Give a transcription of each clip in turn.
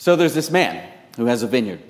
So there's this man who has a vineyard.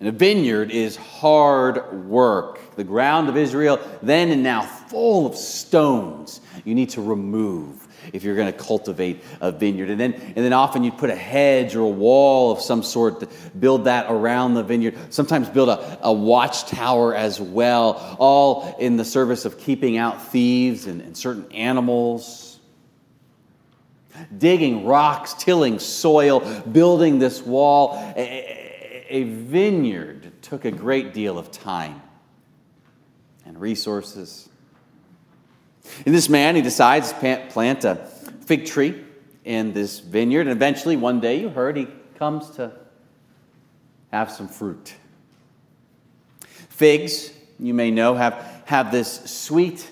And a vineyard is hard work. The ground of Israel, then and now, full of stones you need to remove if you're going to cultivate a vineyard. And then, and then often you'd put a hedge or a wall of some sort to build that around the vineyard. Sometimes build a, a watchtower as well, all in the service of keeping out thieves and, and certain animals. Digging rocks, tilling soil, building this wall. A, vineyard took a great deal of time and resources. And this man, he decides to plant a fig tree in this vineyard. And eventually, one day, you heard, he comes to have some fruit. Figs, you may know, have, have this sweet,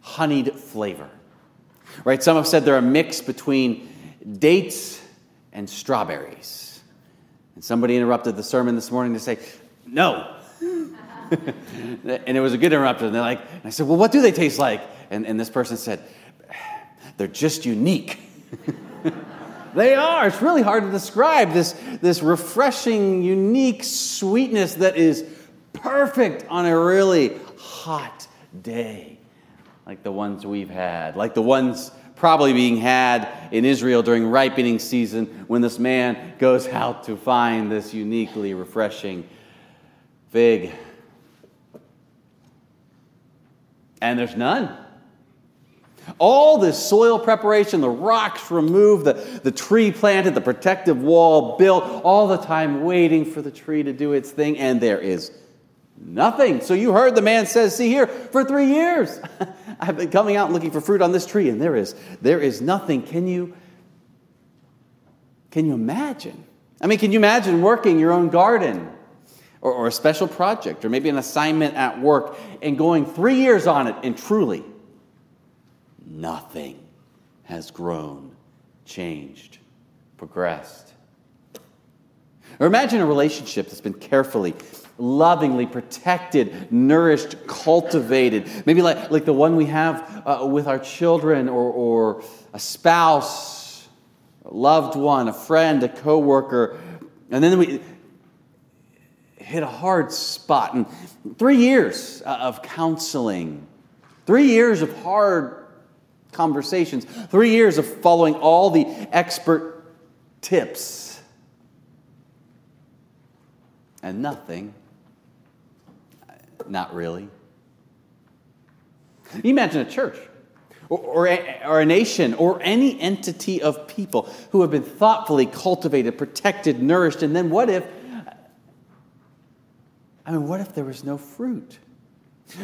honeyed flavor. Right? Some have said they're a mix between dates and strawberries. And somebody interrupted the sermon this morning to say, no, and it was a good interruption. And they're like, and I said, well, what do they taste like? And, and this person said, they're just unique. they are. It's really hard to describe this, this refreshing, unique sweetness that is perfect on a really hot day, like the ones we've had, like the ones probably being had in Israel during ripening season when this man goes out to find this uniquely refreshing fig. And there's none. All this soil preparation, the rocks removed, the, the tree planted, the protective wall built, all the time waiting for the tree to do its thing, and there is nothing. So you heard the man says, See here, for three years I've been coming out looking for fruit on this tree, and there is there is nothing. Can you can you imagine? I mean, can you imagine working your own garden? or, or a special project or maybe an assignment at work and going three years on it and truly nothing has grown, changed, progressed. Or imagine a relationship that's been carefully, lovingly protected, nourished, cultivated. Maybe like, like the one we have uh, with our children or, or a spouse, a loved one, a friend, a coworker. And then we, hit a hard spot. And three years uh, of counseling, three years of hard conversations, three years of following all the expert tips, and nothing. Not really. You imagine a church. Or, or, a, or a nation, or any entity of people who have been thoughtfully cultivated, protected, nourished, and then what if I mean, what if there was no fruit?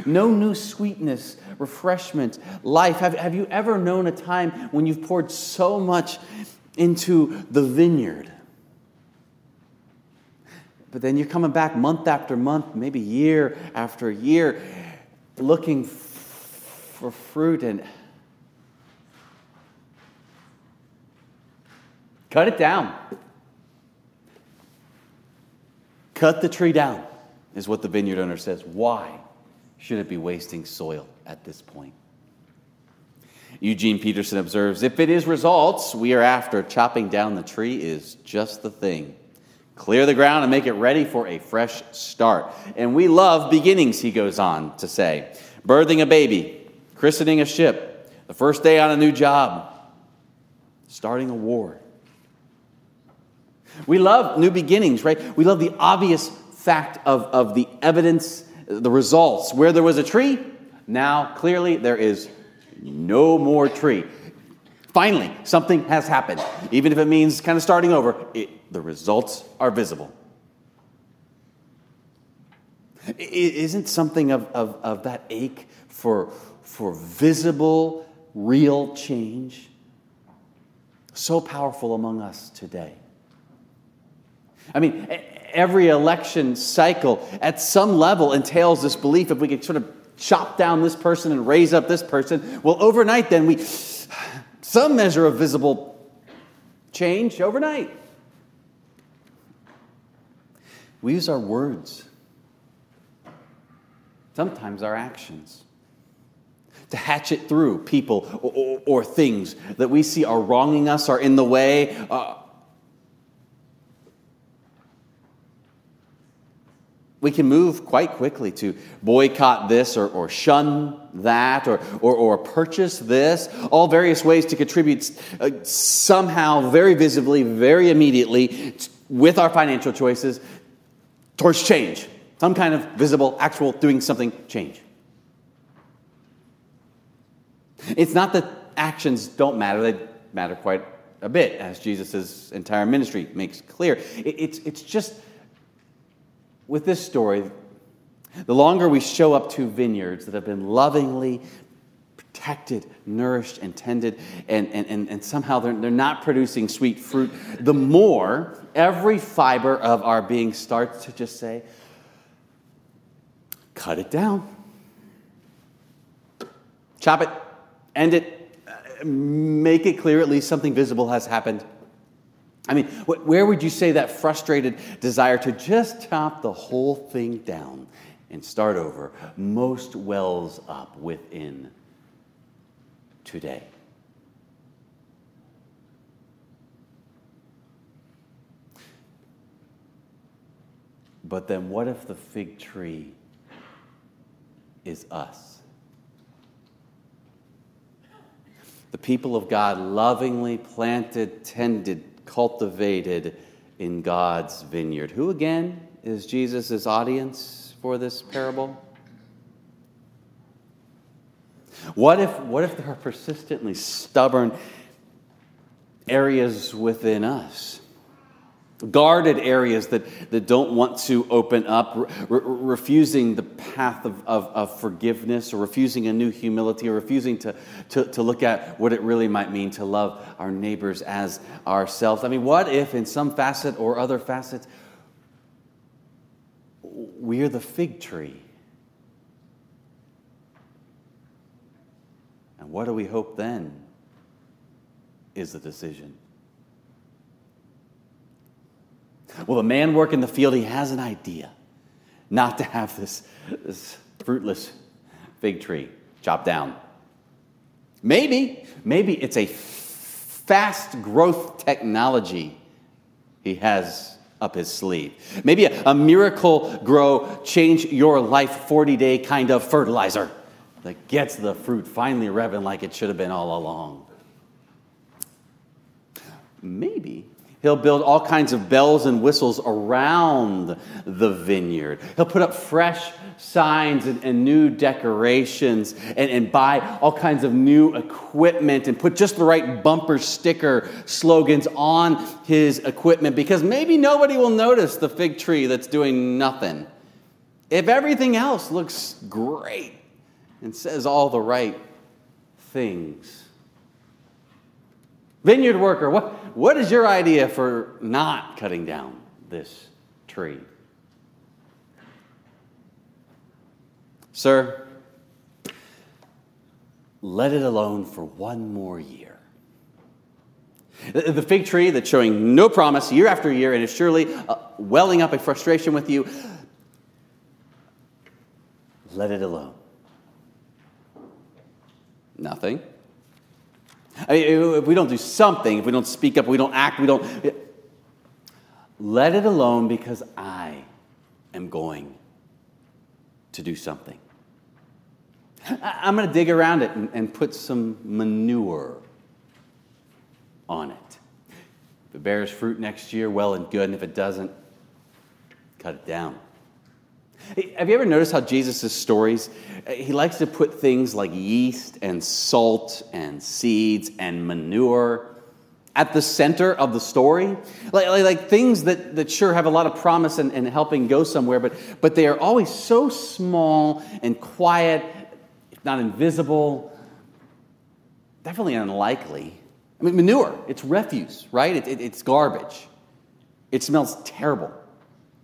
No new sweetness, refreshment, life. Have, have you ever known a time when you've poured so much into the vineyard? But then you're coming back month after month, maybe year after year, looking for fruit and cut it down. Cut the tree down is what the vineyard owner says. Why should it be wasting soil at this point? Eugene Peterson observes if it is results we are after, chopping down the tree is just the thing. Clear the ground and make it ready for a fresh start. And we love beginnings, he goes on to say. Birthing a baby, christening a ship, the first day on a new job, starting a war. We love new beginnings, right? We love the obvious fact of, of the evidence, the results. Where there was a tree, now clearly there is no more tree. Finally, something has happened. Even if it means kind of starting over, it, the results are visible. Isn't something of, of, of that ache for, for visible, real change so powerful among us today? I mean, every election cycle at some level entails this belief if we could sort of chop down this person and raise up this person, well, overnight, then we, some measure of visible change overnight. We use our words, sometimes our actions, to hatchet through people or, or, or things that we see are wronging us, are in the way. Uh, We can move quite quickly to boycott this or, or shun that or, or, or, purchase this, all various ways to contribute uh, somehow, very visibly, very immediately, with our financial choices towards change. Some kind of visible, actual doing something change. It's not that actions don't matter, they matter quite a bit, as Jesus' entire ministry makes clear. It's, it's just with this story, the longer we show up to vineyards that have been lovingly protected, nourished, and tended, and, and, and, and somehow they're, they're not producing sweet fruit, the more every fiber of our being starts to just say, cut it down, chop it, end it, uh, make it clear at least something visible has happened. I mean, where would you say that frustrated desire to just chop the whole thing down and start over most wells up within today? But then, what if the fig tree is us? The people of God lovingly planted, tended, cultivated in God's vineyard. Who again is Jesus' audience for this parable? What if, what if there are persistently stubborn areas within us? Guarded areas that, that don't want to open up, re- refusing the path of, of, of, forgiveness, or refusing a new humility, or refusing to, to, to look at what it really might mean to love our neighbors as ourselves. I mean, what if in some facet or other facets, we're the fig tree? And what do we hope then is the decision? Well, the man working the field, he has an idea not to have this, this fruitless fig tree chopped down. Maybe, maybe it's a fast growth technology he has up his sleeve. Maybe a, a miracle grow, change your life 40 day kind of fertilizer that gets the fruit finally revving like it should have been all along. Maybe He'll build all kinds of bells and whistles around the vineyard. He'll put up fresh signs and, and, new decorations and, and buy all kinds of new equipment and put just the right bumper sticker slogans on his equipment because maybe nobody will notice the fig tree that's doing nothing. If everything else looks great and says all the right things. Vineyard worker, what, what is your idea for not cutting down this tree? Sir, let it alone for one more year. The fig tree that's showing no promise year after year and is surely uh, welling up a frustration with you, let it alone. Nothing. I mean, if we don't do something, if we don't speak up, we don't act, we don't. Let it alone because I am going to do something. I'm going to dig around it and, and put some manure on it. If it bears fruit next year, well and good. And if it doesn't, cut it down. Have you ever noticed how Jesus' stories, he likes to put things like yeast and salt and seeds and manure at the center of the story? Like, like, like things that, that sure have a lot of promise and, and helping go somewhere, but, but they are always so small and quiet, if not invisible, definitely unlikely. I mean, manure, it's refuse, right? It, it, it's garbage. It smells terrible.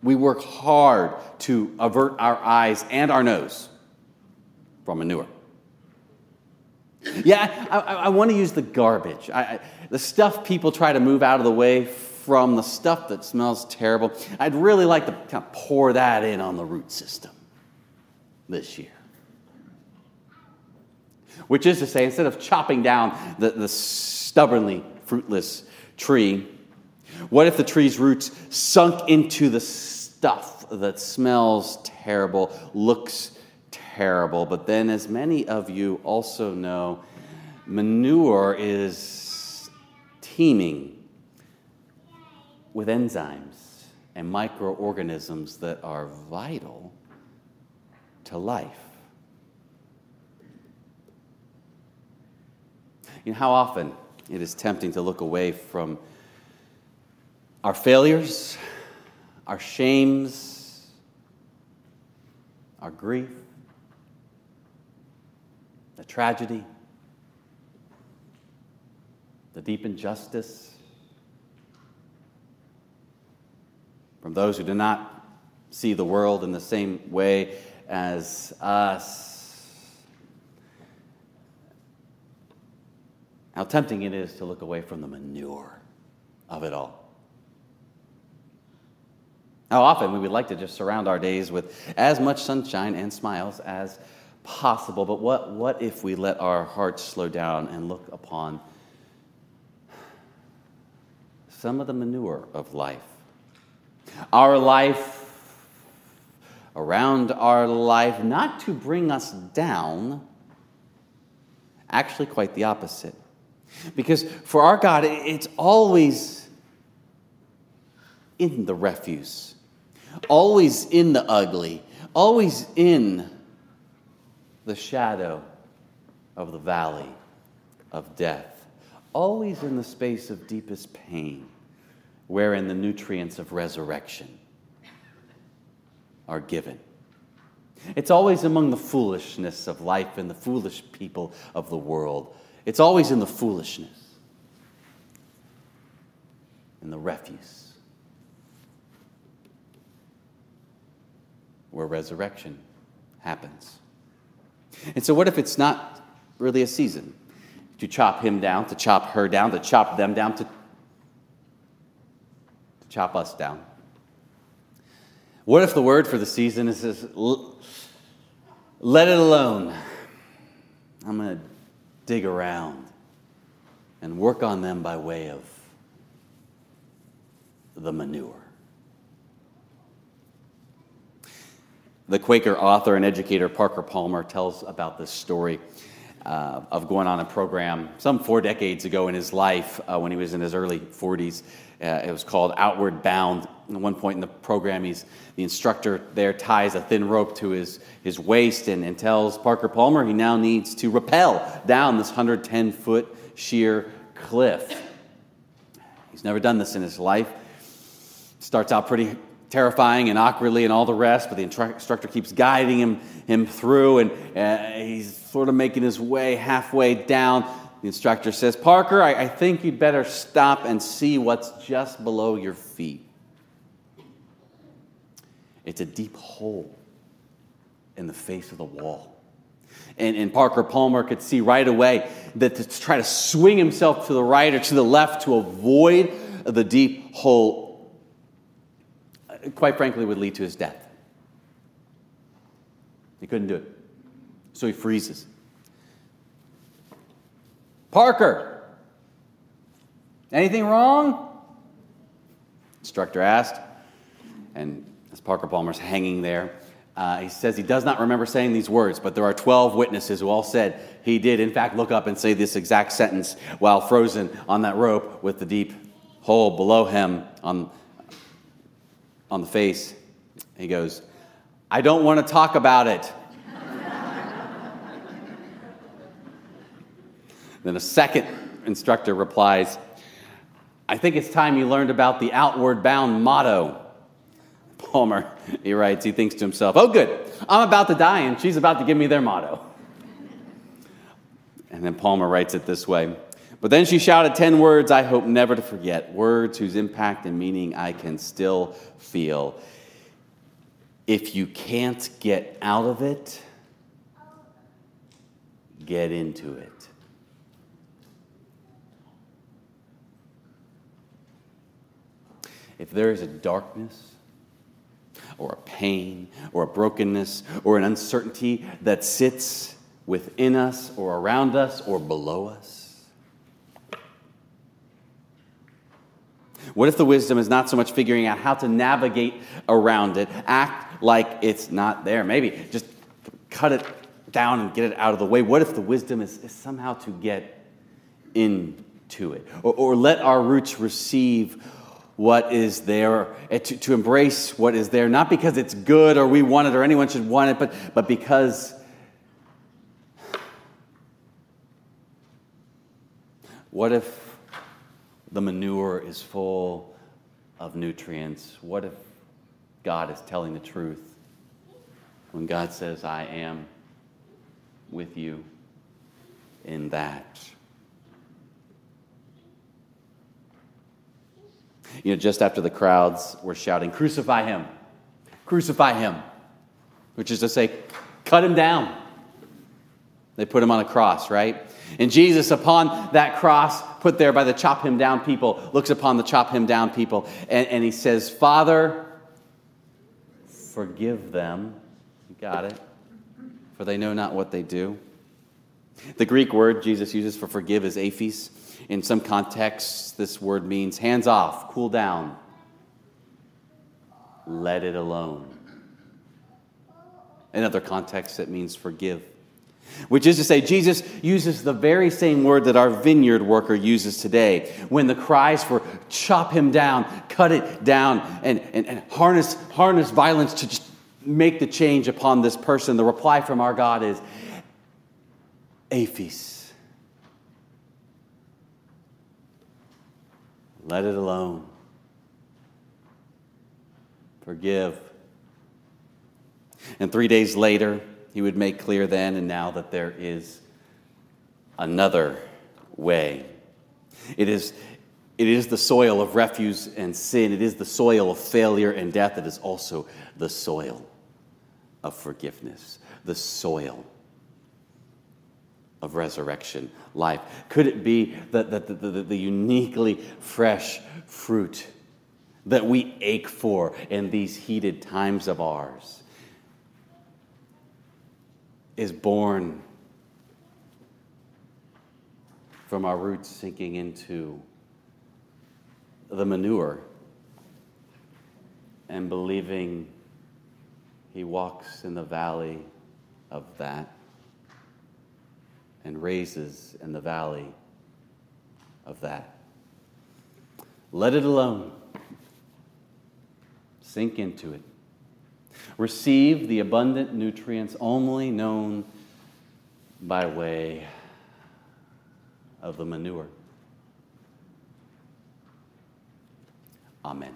We work hard to avert our eyes and our nose from manure. Yeah, I, I, I want to use the garbage. I, the stuff people try to move out of the way from the stuff that smells terrible. I'd really like to kind of pour that in on the root system this year. Which is to say, instead of chopping down the, the stubbornly fruitless tree, what if the tree's roots sunk into the stuff that smells terrible, looks terrible. But then, as many of you also know, manure is teeming with enzymes and microorganisms that are vital to life. You know, how often it is tempting to look away from our failures, our shames, our grief, the tragedy, the deep injustice from those who do not see the world in the same way as us. How tempting it is to look away from the manure of it all. How often we would like to just surround our days with as much sunshine and smiles as possible, but what, what if we let our hearts slow down and look upon some of the manure of life? Our life, around our life, not to bring us down, actually, quite the opposite. Because for our God, it's always in the refuse always in the ugly, always in the shadow of the valley of death, always in the space of deepest pain, wherein the nutrients of resurrection are given. It's always among the foolishness of life and the foolish people of the world. It's always in the foolishness, in the refuse. Where resurrection happens. And so, what if it's not really a season? To chop him down, to chop her down, to chop them down, to, to chop us down? What if the word for the season is this, let it alone? I'm going to dig around and work on them by way of the manure. The Quaker author and educator Parker Palmer tells about this story uh, of going on a program some four decades ago in his life uh, when he was in his early 40s. Uh, it was called Outward Bound. At one point in the program, he's, the instructor there ties a thin rope to his, his waist and, and tells Parker Palmer he now needs to rappel down this 110 foot sheer cliff. He's never done this in his life. Starts out pretty terrifying and awkwardly and all the rest, but the instructor keeps guiding him, him through, and uh, he's sort of making his way halfway down. The instructor says, Parker, I, I think you'd better stop and see what's just below your feet. It's a deep hole in the face of the wall. And, and, Parker Palmer could see right away that to try to swing himself to the right or to the left to avoid the deep hole quite frankly, would lead to his death. He couldn't do it. So he freezes. Parker, anything wrong? Instructor asked. And as Parker Palmer's hanging there, uh, he says he does not remember saying these words, but there are 12 witnesses who all said he did, in fact, look up and say this exact sentence while frozen on that rope with the deep hole below him on on the face. He goes, I don't want to talk about it. then a second instructor replies, I think it's time you learned about the outward bound motto. Palmer, he writes, he thinks to himself, Oh, good, I'm about to die, and she's about to give me their motto. And then Palmer writes it this way But then she shouted 10 words I hope never to forget, words whose impact and meaning I can still feel. If you can't get out of it, get into it. If there is a darkness, or a pain, or a brokenness, or an uncertainty that sits within us, or around us, or below us, What if the wisdom is not so much figuring out how to navigate around it, act like it's not there? Maybe just cut it down and get it out of the way. What if the wisdom is, is somehow to get into it? Or, or let our roots receive what is there, eh, to, to embrace what is there, not because it's good or we want it or anyone should want it, but, but because what if the manure is full of nutrients? What if God is telling the truth when God says, I am with you in that? You know, just after the crowds were shouting, Crucify him, crucify him, which is to say, cut him down. They put him on a cross, right? And Jesus, upon that cross put there by the chop him down people, looks upon the chop him down people, and, and he says, Father, forgive them. You got it. For they know not what they do. The Greek word Jesus uses for forgive is aphes. In some contexts, this word means hands off, cool down, let it alone. In other contexts, it means forgive. Which is to say, Jesus uses the very same word that our vineyard worker uses today when the cries for chop him down, cut it down, and, and, and harness, harness violence to just make the change upon this person. The reply from our God is aphes Let it alone. Forgive. And three days later, he would make clear then and now that there is another way. It is, it is the soil of refuse and sin, it is the soil of failure and death. It is also the soil of forgiveness, the soil of resurrection life? Could it be that the, the, the, the, uniquely fresh fruit that we ache for in these heated times of ours is born from our roots sinking into the manure and believing he walks in the valley of that? and raises in the valley of that. Let it alone. Sink into it. Receive the abundant nutrients only known by way of the manure. Amen.